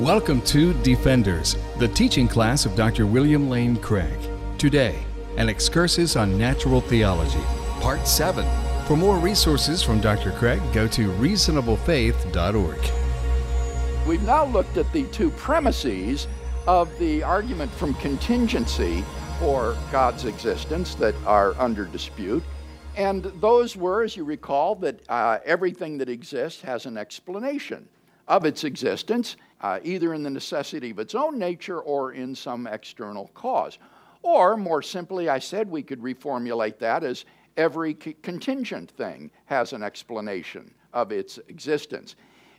Welcome to Defenders, the teaching class of Dr. William Lane Craig. Today, an excursus on natural theology, part 7. For more resources from Dr. Craig, go to reasonablefaith.org. We've now looked at the two premises of the argument from contingency for God's existence that are under dispute. And those were, as you recall, that uh, everything that exists has an explanation of its existence, uh, either in the necessity of its own nature or in some external cause. Or, more simply, I said we could reformulate that as every c- contingent thing has an explanation of its existence.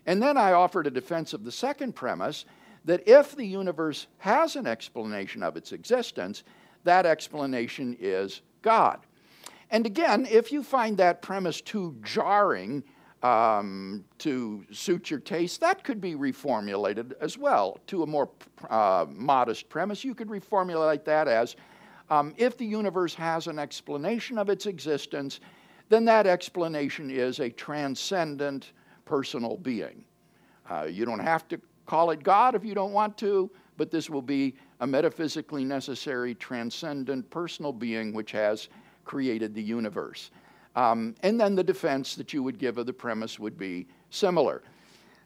And then I offered a defense of the second premise that if the universe has an explanation of its existence, that explanation is God. And again, if you find that premise too jarring um, to suit your taste, that could be reformulated as well to a more uh, modest premise. You could reformulate that as um, if the universe has an explanation of its existence, then that explanation is a transcendent personal being. Uh, you don't have to call it God if you don't want to, but this will be a metaphysically necessary, transcendent personal being which has created the universe. Um, and then the defense that you would give of the premise would be similar.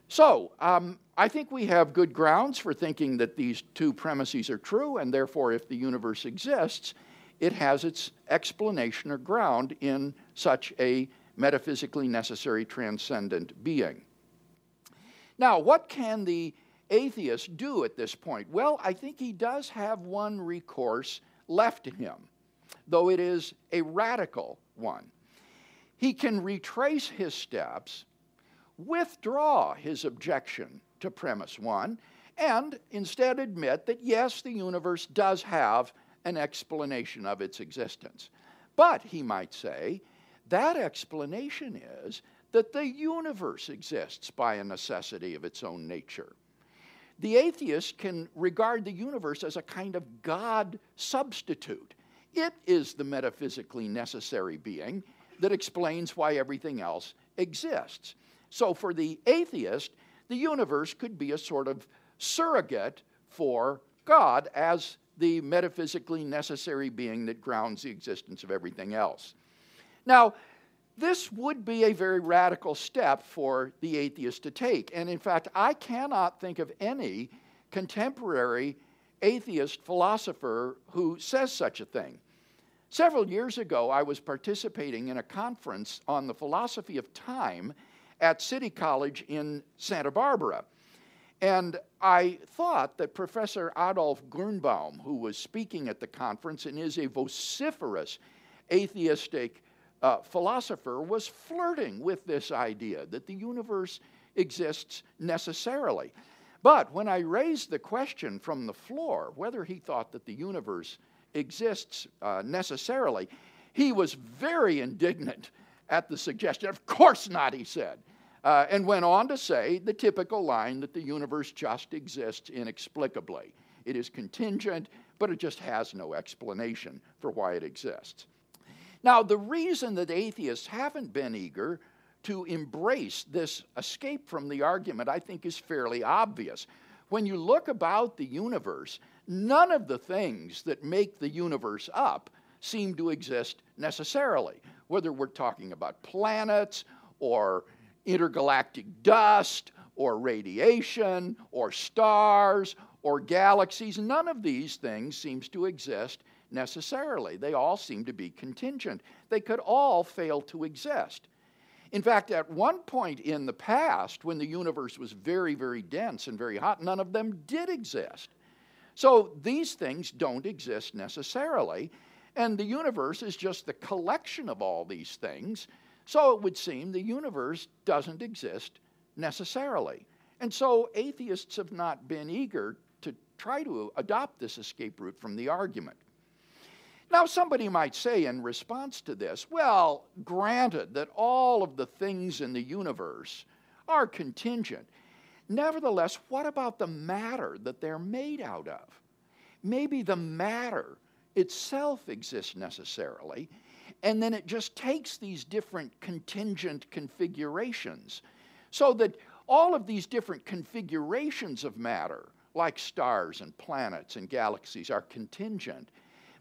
So, um, I think we have good grounds for thinking that these two premises are true, and therefore, if the universe exists, it has its explanation or ground in such a metaphysically necessary transcendent being. Now, what can the atheist do at this point? Well, I think he does have one recourse left to him, though it is a radical one. He can retrace his steps, withdraw his objection to premise one, and instead admit that yes, the universe does have an explanation of its existence. But, he might say, that explanation is that the universe exists by a necessity of its own nature. The atheist can regard the universe as a kind of God substitute. It is the metaphysically necessary being that explains why everything else exists. So, for the atheist, the universe could be a sort of surrogate for God as the metaphysically necessary being that grounds the existence of everything else. Now, this would be a very radical step for the atheist to take. And in fact, I cannot think of any contemporary atheist philosopher who says such a thing. Several years ago, I was participating in a conference on the philosophy of time at City College in Santa Barbara. And I thought that Professor Adolf Grünbaum, who was speaking at the conference and is a vociferous atheistic uh, philosopher was flirting with this idea that the universe exists necessarily. But when I raised the question from the floor whether he thought that the universe exists uh, necessarily, he was very indignant at the suggestion. Of course not, he said. Uh, and went on to say the typical line that the universe just exists inexplicably. It is contingent, but it just has no explanation for why it exists. Now, the reason that atheists haven't been eager to embrace this escape from the argument, I think, is fairly obvious. When you look about the universe, none of the things that make the universe up seem to exist necessarily, whether we're talking about planets or intergalactic dust or radiation or stars or galaxies. None of these things seems to exist necessarily. They all seem to be contingent. They could all fail to exist. In fact, at one point in the past, when the universe was very, very dense and very hot, none of them did exist. So these things don't exist necessarily, and the universe is just the collection of all these things. So it would seem the universe doesn't exist necessarily. And so atheists have not been eager to try to adopt this escape route from the argument. Now, somebody might say in response to this, well, granted that all of the things in the universe are contingent, nevertheless, what about the matter that they're made out of? Maybe the matter itself exists necessarily, and then it just takes these different contingent configurations so that all of these different configurations of matter, like stars and planets and galaxies, are contingent.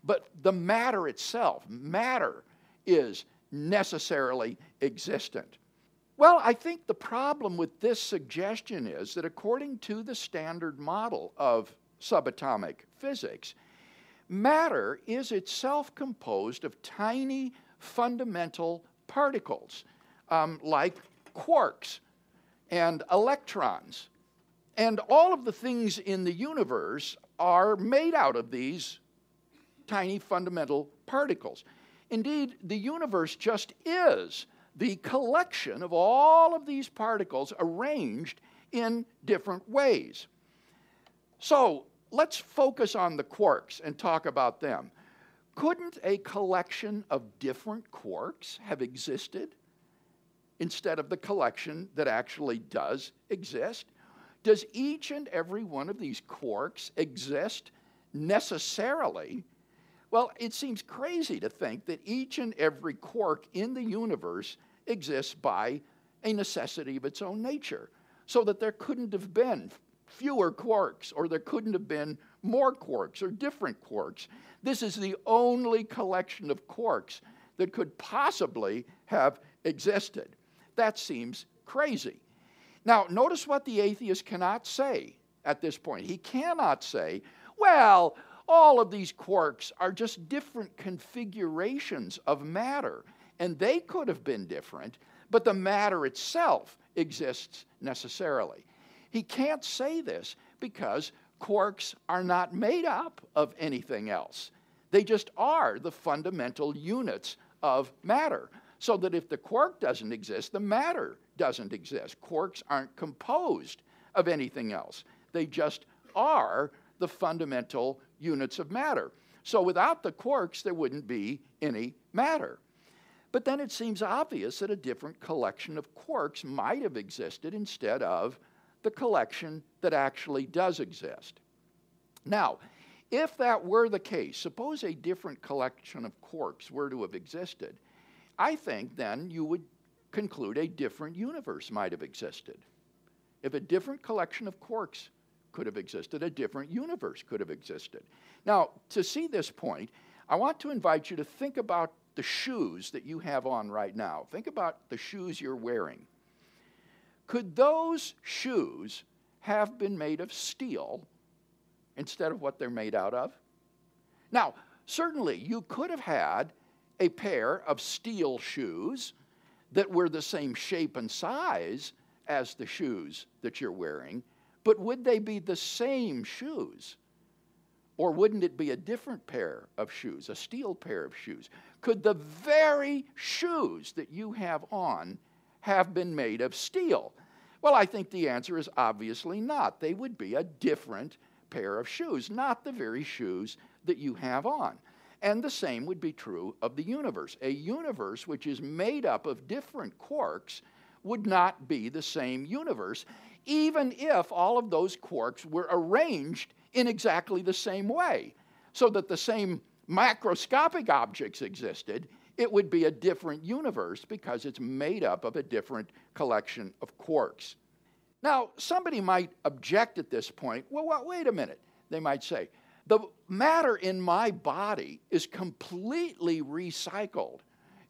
But the matter itself, matter, is necessarily existent. Well, I think the problem with this suggestion is that according to the standard model of subatomic physics, matter is itself composed of tiny fundamental particles um, like quarks and electrons. And all of the things in the universe are made out of these tiny fundamental particles. Indeed, the universe just is the collection of all of these particles arranged in different ways. So let's focus on the quarks and talk about them. Couldn't a collection of different quarks have existed instead of the collection that actually does exist? Does each and every one of these quarks exist necessarily? Well, it seems crazy to think that each and every quark in the universe exists by a necessity of its own nature, so that there couldn't have been fewer quarks, or there couldn't have been more quarks, or different quarks. This is the only collection of quarks that could possibly have existed. That seems crazy. Now, notice what the atheist cannot say at this point. He cannot say, well, all of these quarks are just different configurations of matter, and they could have been different, but the matter itself exists necessarily. He can't say this because quarks are not made up of anything else. They just are the fundamental units of matter. So that if the quark doesn't exist, the matter doesn't exist. Quarks aren't composed of anything else, they just are the fundamental units of matter. So without the quarks, there wouldn't be any matter. But then it seems obvious that a different collection of quarks might have existed instead of the collection that actually does exist. Now, if that were the case, suppose a different collection of quarks were to have existed, I think then you would conclude a different universe might have existed. If a different collection of quarks could have existed, a different universe could have existed. Now, to see this point, I want to invite you to think about the shoes that you have on right now. Think about the shoes you're wearing. Could those shoes have been made of steel instead of what they're made out of? Now, certainly you could have had a pair of steel shoes that were the same shape and size as the shoes that you're wearing, but would they be the same shoes? Or wouldn't it be a different pair of shoes, a steel pair of shoes? Could the very shoes that you have on have been made of steel? Well, I think the answer is obviously not. They would be a different pair of shoes, not the very shoes that you have on. And the same would be true of the universe. A universe which is made up of different quarks would not be the same universe, even if all of those quarks were arranged in exactly the same way, so that the same macroscopic objects existed. It would be a different universe because it's made up of a different collection of quarks. Now, somebody might object at this point. Well, wait a minute. They might say, the matter in my body is completely recycled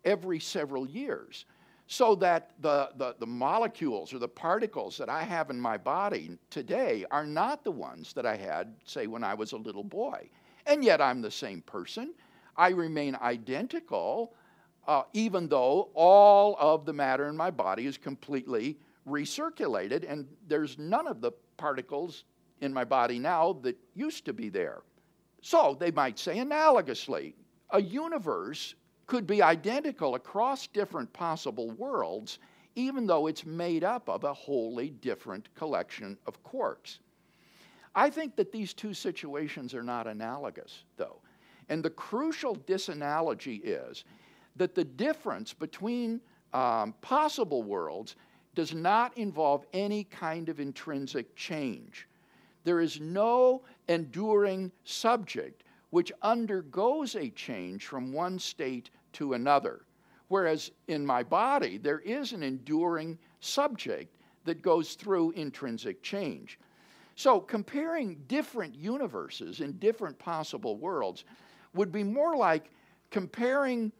every several years so that the, the, the, molecules or the particles that I have in my body today are not the ones that I had, say, when I was a little boy. And yet I'm the same person. I remain identical, uh, even though all of the matter in my body is completely recirculated, and there's none of the particles in my body now that used to be there. So they might say analogously, a universe could be identical across different possible worlds, even though it's made up of a wholly different collection of quarks. I think that these two situations are not analogous, though. And the crucial disanalogy is that the difference between um, possible worlds does not involve any kind of intrinsic change. There is no enduring subject which undergoes a change from one state to another. Whereas in my body, there is an enduring subject that goes through intrinsic change. So, comparing different universes in different possible worlds would be more like comparing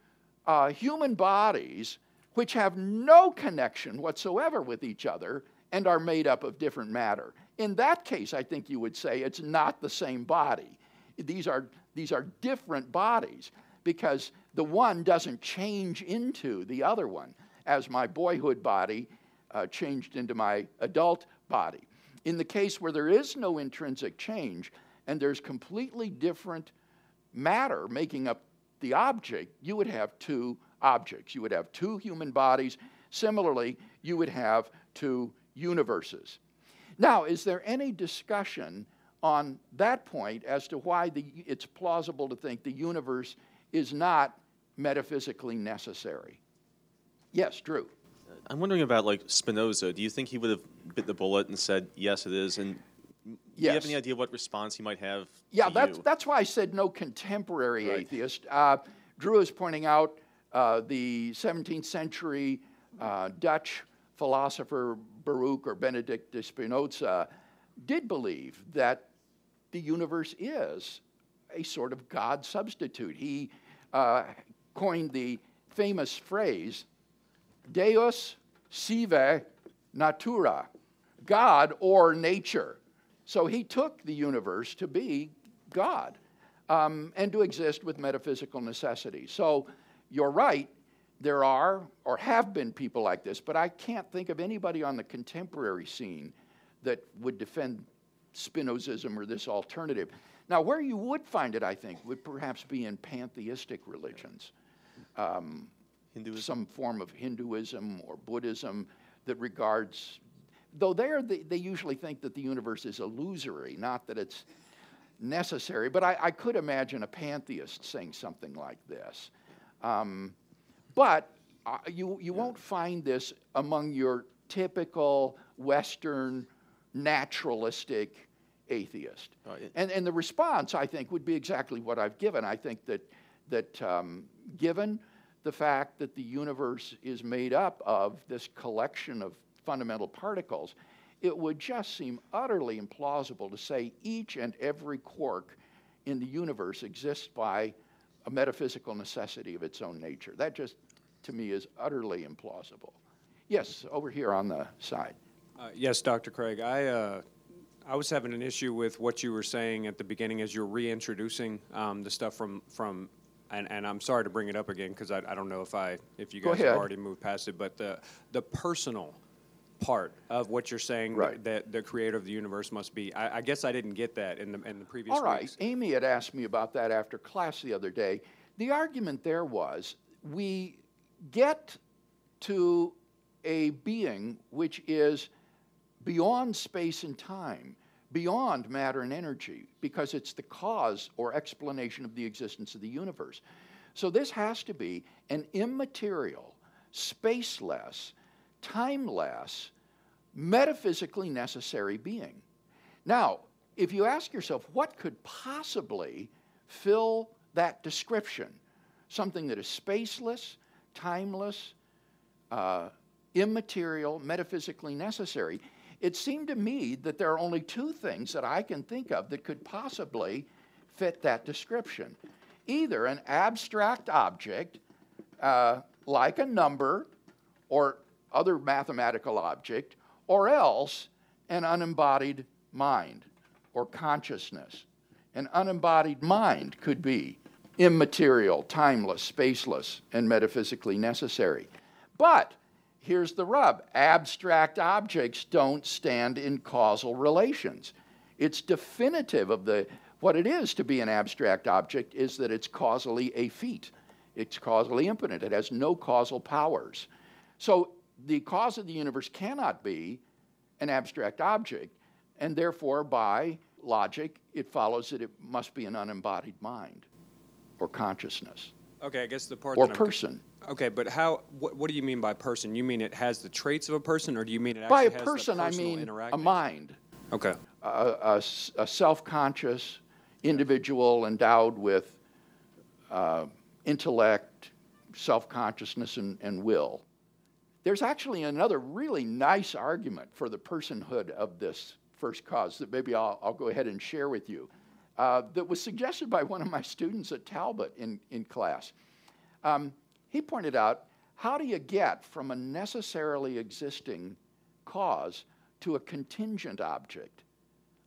uh, human bodies which have no connection whatsoever with each other and are made up of different matter. In that case, I think you would say it's not the same body. These are, these are different bodies because the one doesn't change into the other one as my boyhood body uh, changed into my adult body. In the case where there is no intrinsic change and there's completely different matter making up the object, you would have two objects. You would have two human bodies. Similarly, you would have two universes. Now, is there any discussion on that point as to why the, it's plausible to think the universe is not metaphysically necessary? Yes, Drew. I'm wondering about like Spinoza. Do you think he would have bit the bullet and said yes, it is? And do you have any idea what response he might have? Yeah, to that's you? that's why I said no contemporary Right. atheist. Uh, Drew is pointing out uh, the 17th century uh, Dutch philosopher Baruch or Benedict de Spinoza did believe that the universe is a sort of God substitute. He uh, coined the famous phrase Deus sive natura, God or nature. So he took the universe to be God um, and to exist with metaphysical necessity. So you're right, there are or have been people like this, but I can't think of anybody on the contemporary scene that would defend Spinozism or this alternative. Now, where you would find it, I think, would perhaps be in pantheistic religions Hinduism. some form of Hinduism or Buddhism that regards, though there they, they usually think that the universe is illusory, not that it's necessary. But I, I could imagine a pantheist saying something like this. Um, but uh, you, you won't find this among your typical Western naturalistic atheist. It- And, and the response, I think, would be exactly what I've given. I think that, that um, given the fact that the universe is made up of this collection of fundamental particles, it would just seem utterly implausible to say each and every quark in the universe exists by a metaphysical necessity of its own nature. That just, to me, is utterly implausible. Yes, over here on the side. Uh, Yes, Dr. Craig, I, uh, I was having an issue with what you were saying at the beginning as you're reintroducing um, the stuff from, from, and, and I'm sorry to bring it up again, because I, I don't know if I, if you Go guys have already moved past it, but the, the personal part of what you're saying Right. that the creator of the universe must be, I, I guess I didn't get that in the, in the previous All right. weeks. Amy had asked me about that after class the other day. The argument there was we get to a being which is beyond space and time, beyond matter and energy, because it's the cause or explanation of the existence of the universe. So this has to be an immaterial, spaceless, timeless, metaphysically necessary being. Now, if you ask yourself, what could possibly fill that description? Something that is spaceless, timeless, uh, immaterial, metaphysically necessary. It seemed to me that there are only two things that I can think of that could possibly fit that description either an abstract object uh, like a number or other mathematical object, or else an unembodied mind or consciousness. An unembodied mind could be immaterial, timeless, spaceless, and metaphysically necessary. But here's the rub abstract objects don't stand in causal relations. It's definitive of the what it is to be an abstract object is that it's causally effete. It's causally impotent. It has no causal powers. So the cause of the universe cannot be an abstract object, and therefore, by logic, it follows that it must be an unembodied mind or consciousness Okay, I guess the part or that I'm- person. Okay, but how, what, what do you mean by person? You mean it has the traits of a person, or do you mean it actually By a person, I mean a mind, Okay. A self-conscious individual endowed with uh, intellect, self-consciousness, and, and will. there's actually another really nice argument for the personhood of this first cause that maybe I'll, I'll go ahead and share with you uh, that was suggested by one of my students at Talbot in, in class. Um, he pointed out how do you get from a necessarily existing cause to a contingent object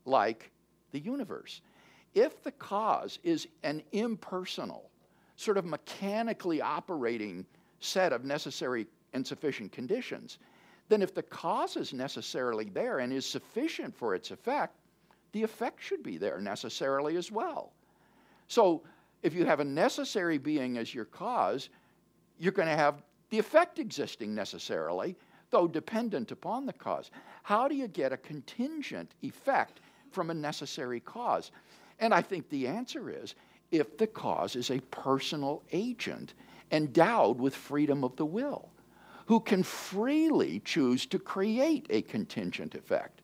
like the universe? If the cause is an impersonal, sort of mechanically operating set of necessary and sufficient conditions, then if the cause is necessarily there and is sufficient for its effect, the effect should be there necessarily as well. So if you have a necessary being as your cause, you're going to have the effect existing necessarily, though dependent upon the cause. How do you get a contingent effect from a necessary cause? And I think the answer is if the cause is a personal agent endowed with freedom of the will, who can freely choose to create a contingent effect.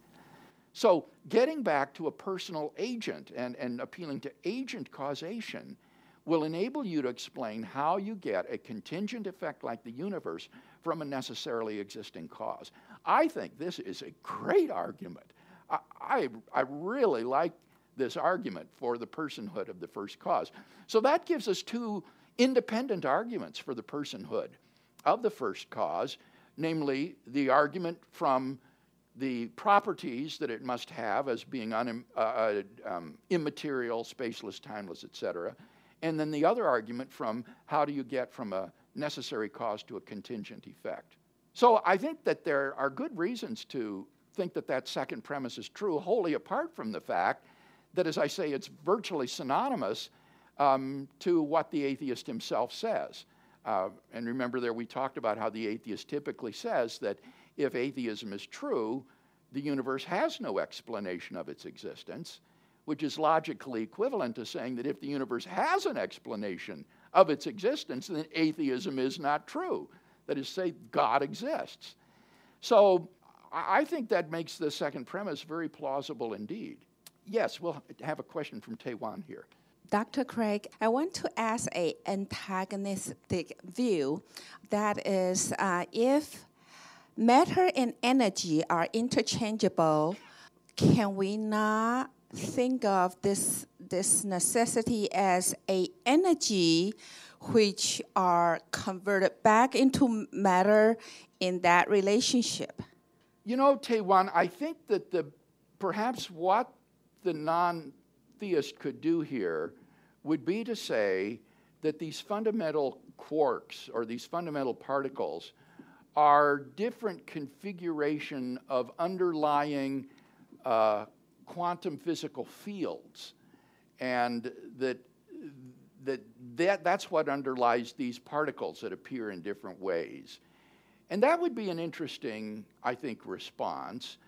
So, getting back to a personal agent and, and appealing to agent causation will enable you to explain how you get a contingent effect like the universe from a necessarily existing cause. I think this is a great argument. I, I, I really like this argument for the personhood of the first cause. So that gives us two independent arguments for the personhood of the first cause, namely the argument from the properties that it must have as being un, uh, uh, um, immaterial, spaceless, timeless, etc., and then the other argument from how do you get from a necessary cause to a contingent effect. So I think that there are good reasons to think that that second premise is true, wholly apart from the fact that, as I say, it's virtually synonymous um, to what the atheist himself says. Uh, and remember, there we talked about how the atheist typically says that if atheism is true, the universe has no explanation of its existence which is logically equivalent to saying that if the universe has an explanation of its existence, then atheism is not true. That is, say, God exists. So I think that makes the second premise very plausible indeed. Yes, we'll have a question from Taiwan here. Dr. Craig, I want to ask a antagonistic view. That is, uh, if matter and energy are interchangeable, can we not think of this this necessity as a energy which are converted back into matter in that relationship. You know, Taiwan, I think that the perhaps what the non-theist could do here would be to say that these fundamental quarks or these fundamental particles are different configuration of underlying uh, quantum physical fields, and that, that, that that's what underlies these particles that appear in different ways. And that would be an interesting, I think, response.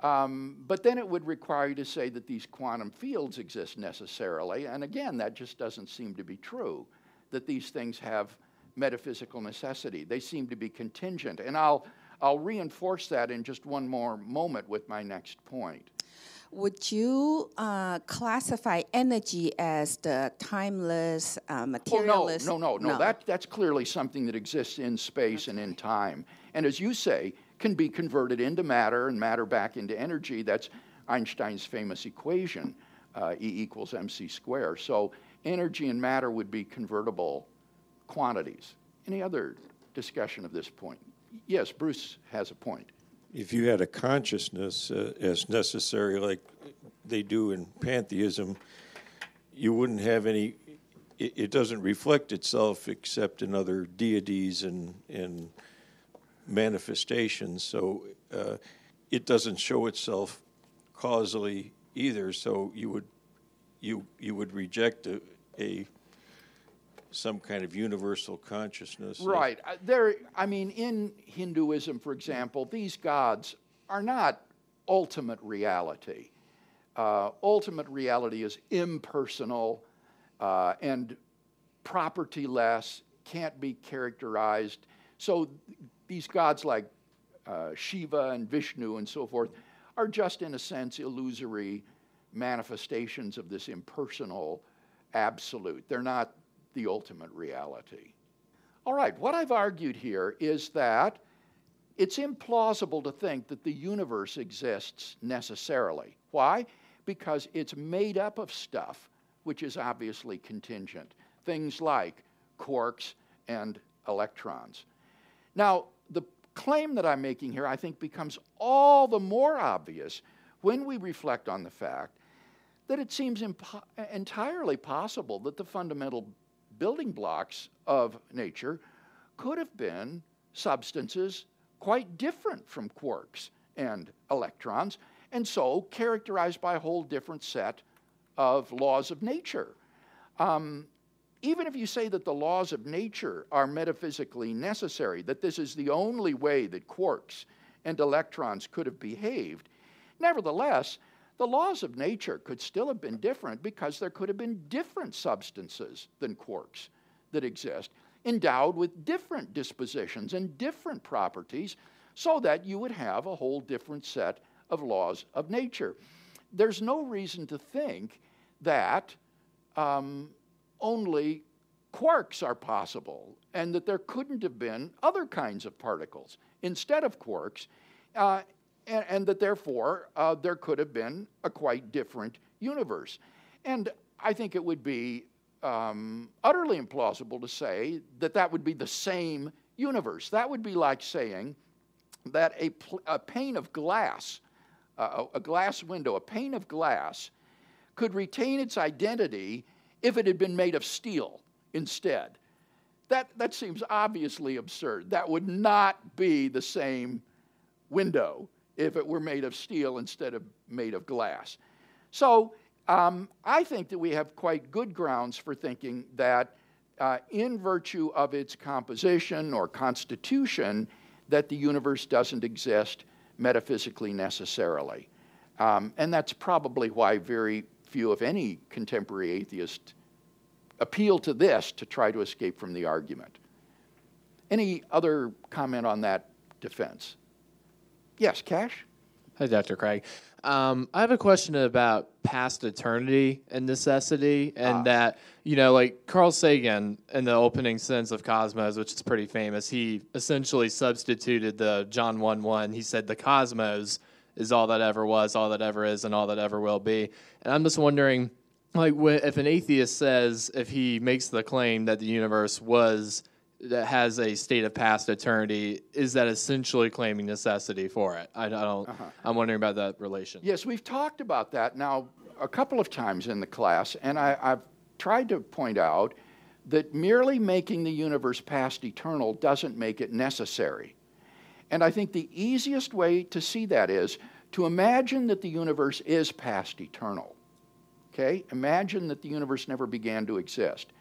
Um, but then it would require you to say that these quantum fields exist necessarily. And again, that just doesn't seem to be true, that these things have metaphysical necessity. They seem to be contingent. And I'll, I'll reinforce that in just one more moment with my next point would you uh, classify energy as the timeless, uh, materialist? Oh, no, no, no, no, no. That, that's clearly something that exists in space and in time. And as you say, can be converted into matter and matter back into energy. That's Einstein's famous equation, uh, E equals mc squared. So energy and matter would be convertible quantities. Any other discussion of this point? Yes, Bruce has a point if you had a consciousness uh, as necessary, like they do in pantheism, you wouldn't have any. It, it, doesn't reflect itself except in other deities and and manifestations. So uh, it doesn't show itself causally either. So you would you you would reject a, a some kind of universal consciousness. Right. Uh, there, I mean, in Hinduism, for example, these gods are not ultimate reality. Uh, ultimate reality is impersonal uh, and propertyless, can't be characterized. So these gods like uh, Shiva and Vishnu and so forth are just, in a sense, illusory manifestations of this impersonal absolute. They're not the ultimate reality. All right, what I've argued here is that it's implausible to think that the universe exists necessarily. Why? Because it's made up of stuff which is obviously contingent. Things like quarks and electrons. Now, the claim that I'm making here, I think, becomes all the more obvious when we reflect on the fact that it seems impo- entirely possible that the fundamental building blocks of nature could have been substances quite different from quarks and electrons, and so characterized by a whole different set of laws of nature. Um, even if you say that the laws of nature are metaphysically necessary, that this is the only way that quarks and electrons could have behaved, nevertheless, the laws of nature could still have been different because there could have been different substances than quarks that exist, endowed with different dispositions and different properties, so that you would have a whole different set of laws of nature. There's no reason to think that um, only quarks are possible and that there couldn't have been other kinds of particles instead of quarks, uh, and, and, that therefore uh, there could have been a quite different universe. And I think it would be um, utterly implausible to say that that would be the same universe. That would be like saying that a, pl- a pane of glass, uh, a glass window, a pane of glass, could retain its identity if it had been made of steel instead. That, that seems obviously absurd. That would not be the same window if it were made of steel instead of made of glass. So um, I think that we have quite good grounds for thinking that, uh, in virtue of its composition or constitution, that the universe doesn't exist metaphysically necessarily. Um, and that's probably why very few, if any, contemporary atheists appeal to this to try to escape from the argument. Any other comment on that defense? Yes, Cash? Hi, Dr. Craig. Um, I have a question about past eternity and necessity, and ah. that, you know, like Carl Sagan in the opening sentence of Cosmos, which is pretty famous, he essentially substituted the John 1 1. He said, The cosmos is all that ever was, all that ever is, and all that ever will be. And I'm just wondering, like, if an atheist says, if he makes the claim that the universe was that has a state of past eternity, is that essentially claiming necessity for it? I, don't. Uh-huh. I'm wondering about that relation. Yes, we've talked about that now a couple of times in the class, and I, I've tried to point out that merely making the universe past eternal doesn't make it necessary. And I think the easiest way to see that is to imagine that the universe is past eternal. Okay? Imagine that the universe never began to exist.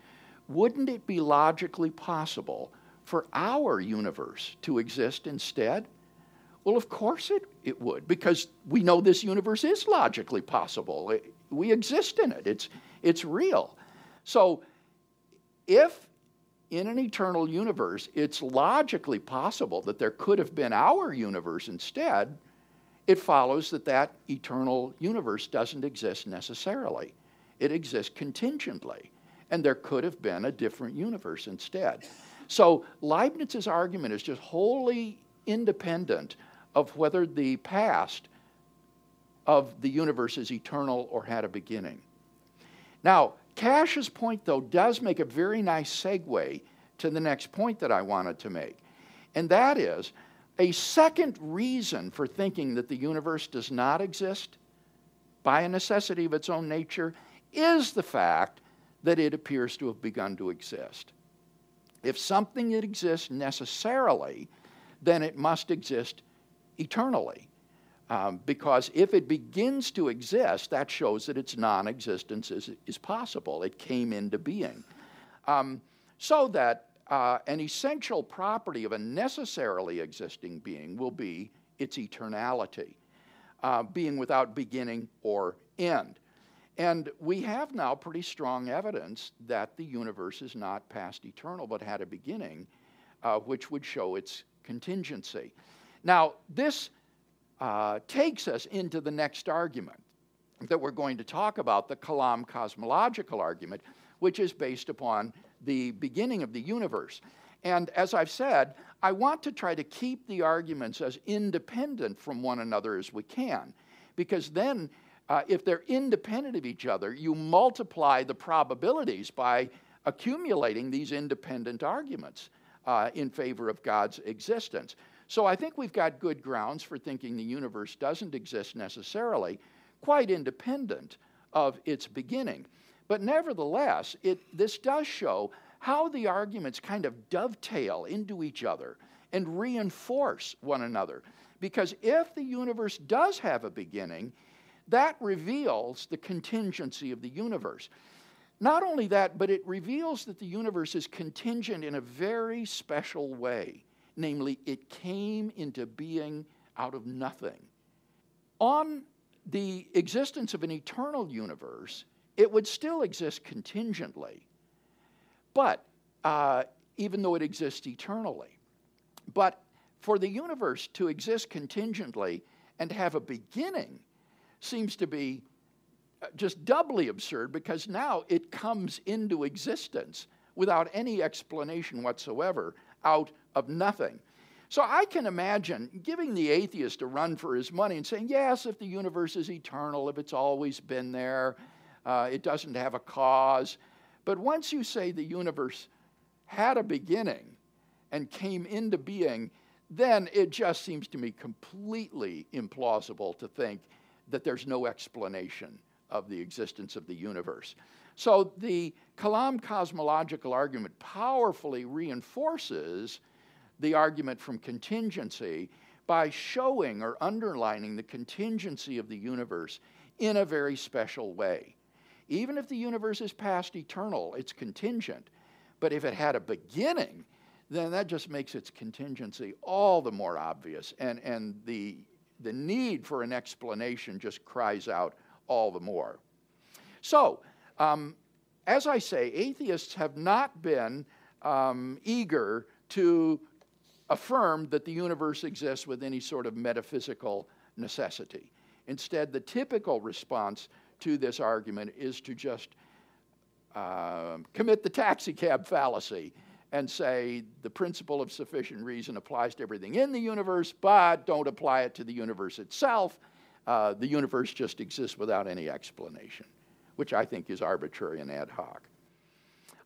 Wouldn't it be logically possible for our universe to exist instead? Well, of course it, it would, because we know this universe is logically possible. It, we exist in it, it's, it's real. So, if in an eternal universe, it's logically possible that there could have been our universe instead, it follows that that eternal universe doesn't exist necessarily. It exists contingently, and there could have been a different universe instead. So Leibniz's argument is just wholly independent of whether the past of the universe is eternal or had a beginning. Now, Cash's point, though, does make a very nice segue to the next point that I wanted to make. And that is a second reason for thinking that the universe does not exist by a necessity of its own nature is the fact that it appears to have begun to exist. If something exists necessarily, then it must exist eternally. Um, because if it begins to exist, that shows that its non existence is, is possible. It came into being. Um, so that uh, an essential property of a necessarily existing being will be its eternality, uh, being without beginning or end. And we have now pretty strong evidence that the universe is not past eternal but had a beginning, uh, which would show its contingency. Now, this uh, takes us into the next argument that we're going to talk about, the Kalam cosmological argument, which is based upon the beginning of the universe. And as I've said, I want to try to keep the arguments as independent from one another as we can, because then, uh, if they're independent of each other, you multiply the probabilities by accumulating these independent arguments uh, in favor of God's existence. So I think we've got good grounds for thinking the universe doesn't exist necessarily, quite independent of its beginning. But nevertheless, it, this does show how the arguments kind of dovetail into each other and reinforce one another. Because if the universe does have a beginning, that reveals the contingency of the universe. Not only that, but it reveals that the universe is contingent in a very special way. Namely, it came into being out of nothing. On the existence of an eternal universe, it would still exist contingently, but uh, even though it exists eternally. But for the universe to exist contingently and have a beginning seems to be uh, just doubly absurd because now it comes into existence without any explanation whatsoever out of nothing. So I can imagine giving the atheist a run for his money and saying, yes, if the universe is eternal, if it's always been there, uh, it doesn't have a cause. But once you say the universe had a beginning and came into being, then it just seems to me completely implausible to think that there's no explanation of the existence of the universe. So the Kalam cosmological argument powerfully reinforces the argument from contingency by showing or underlining the contingency of the universe in a very special way. Even if the universe is past eternal, it's contingent. But if it had a beginning, then that just makes its contingency all the more obvious. And, and the, the need for an explanation just cries out all the more. So, um, as I say, atheists have not been um, eager to affirm that the universe exists with any sort of metaphysical necessity. Instead, the typical response to this argument is to just uh, commit the taxicab fallacy and say the principle of sufficient reason applies to everything in the universe, but don't apply it to the universe itself. Uh, the universe just exists without any explanation, which I think is arbitrary and ad hoc.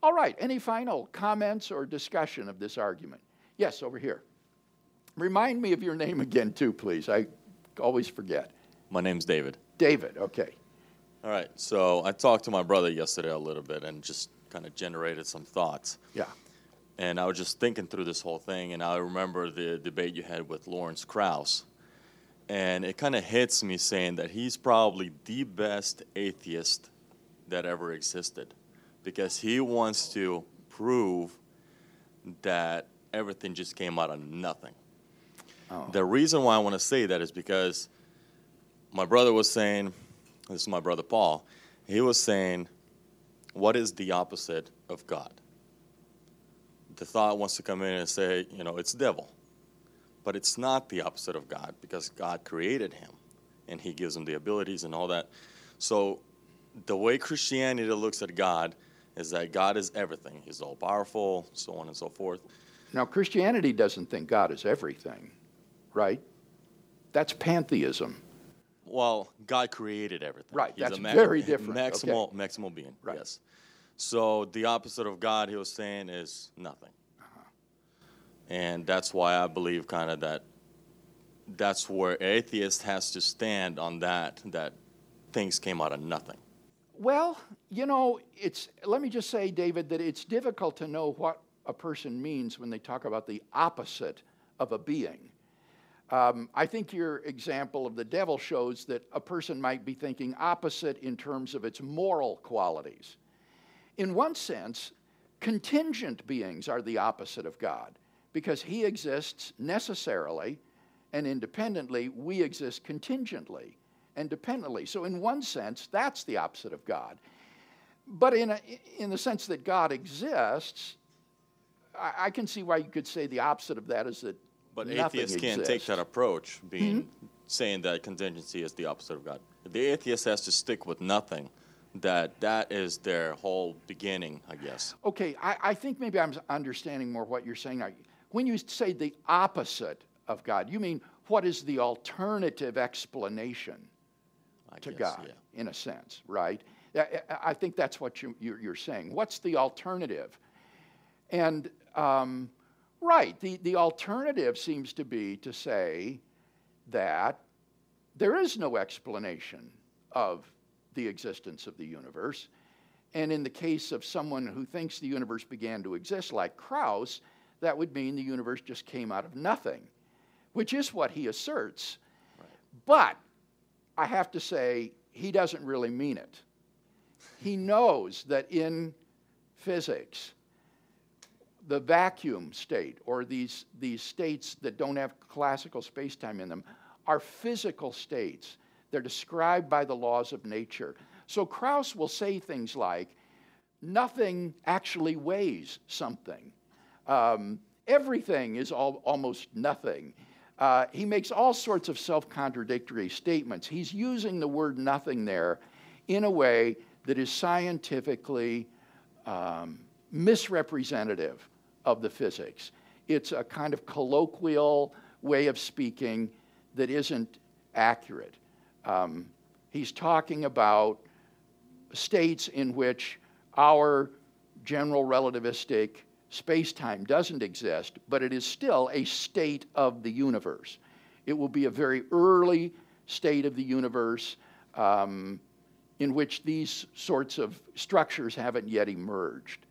All right, any final comments or discussion of this argument? Yes, over here. Remind me of your name again, too, please. I always forget. My name's David. David, okay. All right, so I talked to my brother yesterday a little bit and just kind of generated some thoughts. Yeah. And I was just thinking through this whole thing, and I remember the debate you had with Lawrence Krauss. And it kind of hits me saying that he's probably the best atheist that ever existed because he wants to prove that everything just came out of nothing. Oh. The reason why I want to say that is because my brother was saying, this is my brother Paul, he was saying, what is the opposite of God? The thought wants to come in and say, you know, it's devil. But it's not the opposite of God because God created him and he gives him the abilities and all that. So the way Christianity looks at God is that God is everything. He's all powerful, so on and so forth. Now, Christianity doesn't think God is everything, right? That's pantheism. Well, God created everything. Right, He's that's very different. Maximal, okay. maximal being, right. yes. So the opposite of God, he was saying, is nothing. Uh-huh. And that's why I believe kind of that that's where atheist has to stand on that, that things came out of nothing. Well, you know, it's let me just say, David, that it's difficult to know what a person means when they talk about the opposite of a being. Um, I think your example of the devil shows that a person might be thinking opposite in terms of its moral qualities. In one sense, contingent beings are the opposite of God because he exists necessarily and independently, we exist contingently and dependently. So, in one sense, that's the opposite of God. But in, a, in the sense that God exists, I, I, can see why you could say the opposite of that is that. But atheists can't take that approach, being mm-hmm. saying that contingency is the opposite of God. The atheist has to stick with nothing, that that is their whole beginning, I guess. Okay, I, I think maybe I'm understanding more what you're saying. When you say the opposite of God, you mean what is the alternative explanation I to guess, God, yeah. in a sense, right? I think that's what you, are saying. What's the alternative? And, um, right, the, the alternative seems to be to say that there is no explanation of the existence of the universe. And in the case of someone who thinks the universe began to exist, like Krauss, that would mean the universe just came out of nothing, which is what he asserts. Right. But I have to say, he doesn't really mean it. He knows that in physics, the vacuum state, or these, these states that don't have classical space time in them, are physical states. They're described by the laws of nature. So Krauss will say things like, nothing actually weighs something. Um, everything is all, almost nothing. Uh, he makes all sorts of self contradictory statements. He's using the word nothing there in a way that is scientifically um, misrepresentative of the physics. It's a kind of colloquial way of speaking that isn't accurate. Um, he's talking about states in which our general relativistic space time doesn't exist, but it is still a state of the universe. It will be a very early state of the universe um, in which these sorts of structures haven't yet emerged.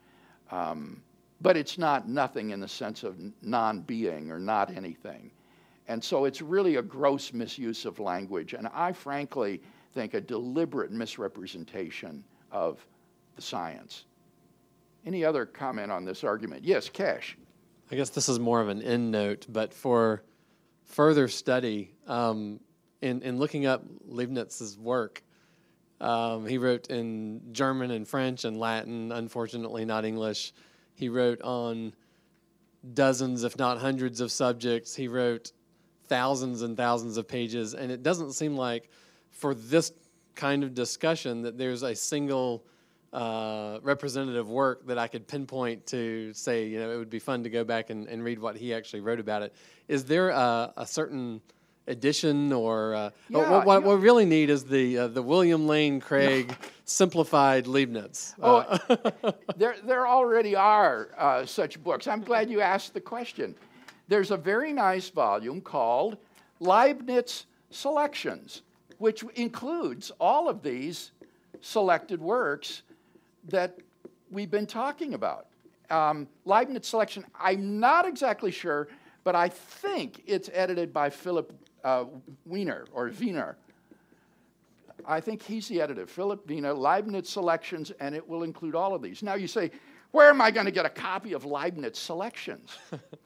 Um, but it's not nothing in the sense of non being or not anything. And so it's really a gross misuse of language, and I frankly think a deliberate misrepresentation of the science. Any other comment on this argument? Yes, Cash. I guess this is more of an end note, but for further study, um, in, in looking up Leibniz's work, um, he wrote in German and French and Latin, unfortunately not English. He wrote on dozens, if not hundreds, of subjects. He wrote thousands and thousands of pages, and it doesn't seem like for this kind of discussion that there's a single uh, representative work that I could pinpoint to say, you know, it would be fun to go back and, and read what he actually wrote about it. Is there a, a certain edition or uh, yeah, what, what, what, we really need is the uh, the William Lane Craig simplified Leibniz. Oh, uh, there there already are uh, such books. I'm glad you asked the question. There's a very nice volume called Leibniz Selections, which includes all of these selected works that we've been talking about. Um, Leibniz Selection, I'm not exactly sure, but I think it's edited by Philip uh, Wiener or Wiener. I think he's the editor, Philip Wiener, Leibniz Selections, and it will include all of these. Now you say, where am I going to get a copy of Leibniz Selections?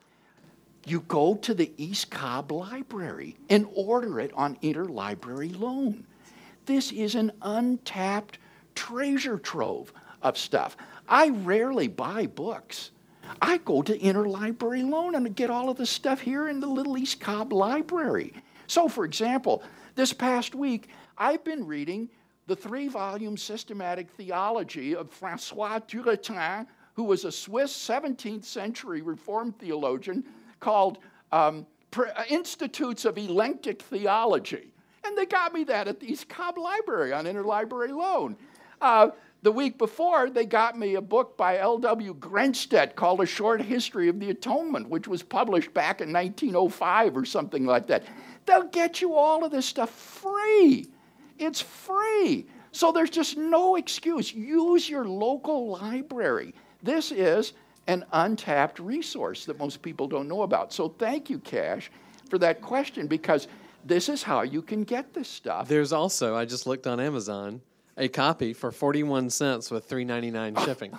you go to the East Cobb Library and order it on interlibrary loan. This is an untapped treasure trove of stuff. I rarely buy books. I go to interlibrary loan and get all of the stuff here in the Little East Cobb Library. So, for example, this past week, I've been reading the three volume systematic theology of Francois Turretin, who was a Swiss 17th century Reformed theologian called um, Institutes of Elenctic Theology. And they got me that at the East Cobb Library on interlibrary loan. Uh, the week before, they got me a book by L.W. Grensted called A Short History of the Atonement, which was published back in 1905 or something like that. They'll get you all of this stuff free. It's free. So there's just no excuse. Use your local library. This is an untapped resource that most people don't know about. So thank you, Cash, for that question because this is how you can get this stuff. There's also, I just looked on Amazon, a copy for 41 cents with 3.99 shipping.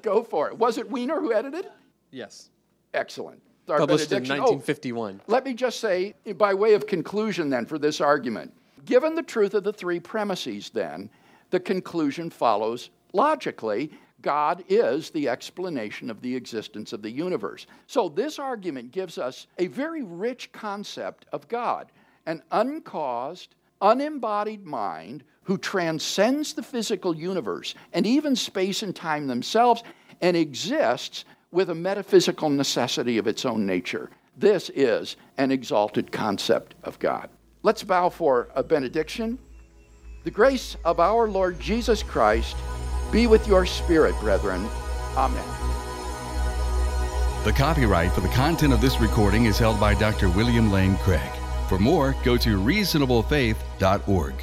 Go for it. Was it Wiener who edited? Yes. Excellent. Our Published in 1951. Oh, let me just say, by way of conclusion, then, for this argument, given the truth of the three premises, then, the conclusion follows logically God is the explanation of the existence of the universe. So, this argument gives us a very rich concept of God an uncaused, unembodied mind who transcends the physical universe and even space and time themselves and exists with a metaphysical necessity of its own nature. This is an exalted concept of God. Let's bow for a benediction. The grace of our Lord Jesus Christ be with your spirit, brethren. Amen. The copyright for the content of this recording is held by Dr. William Lane Craig. For more, go to reasonablefaith.org.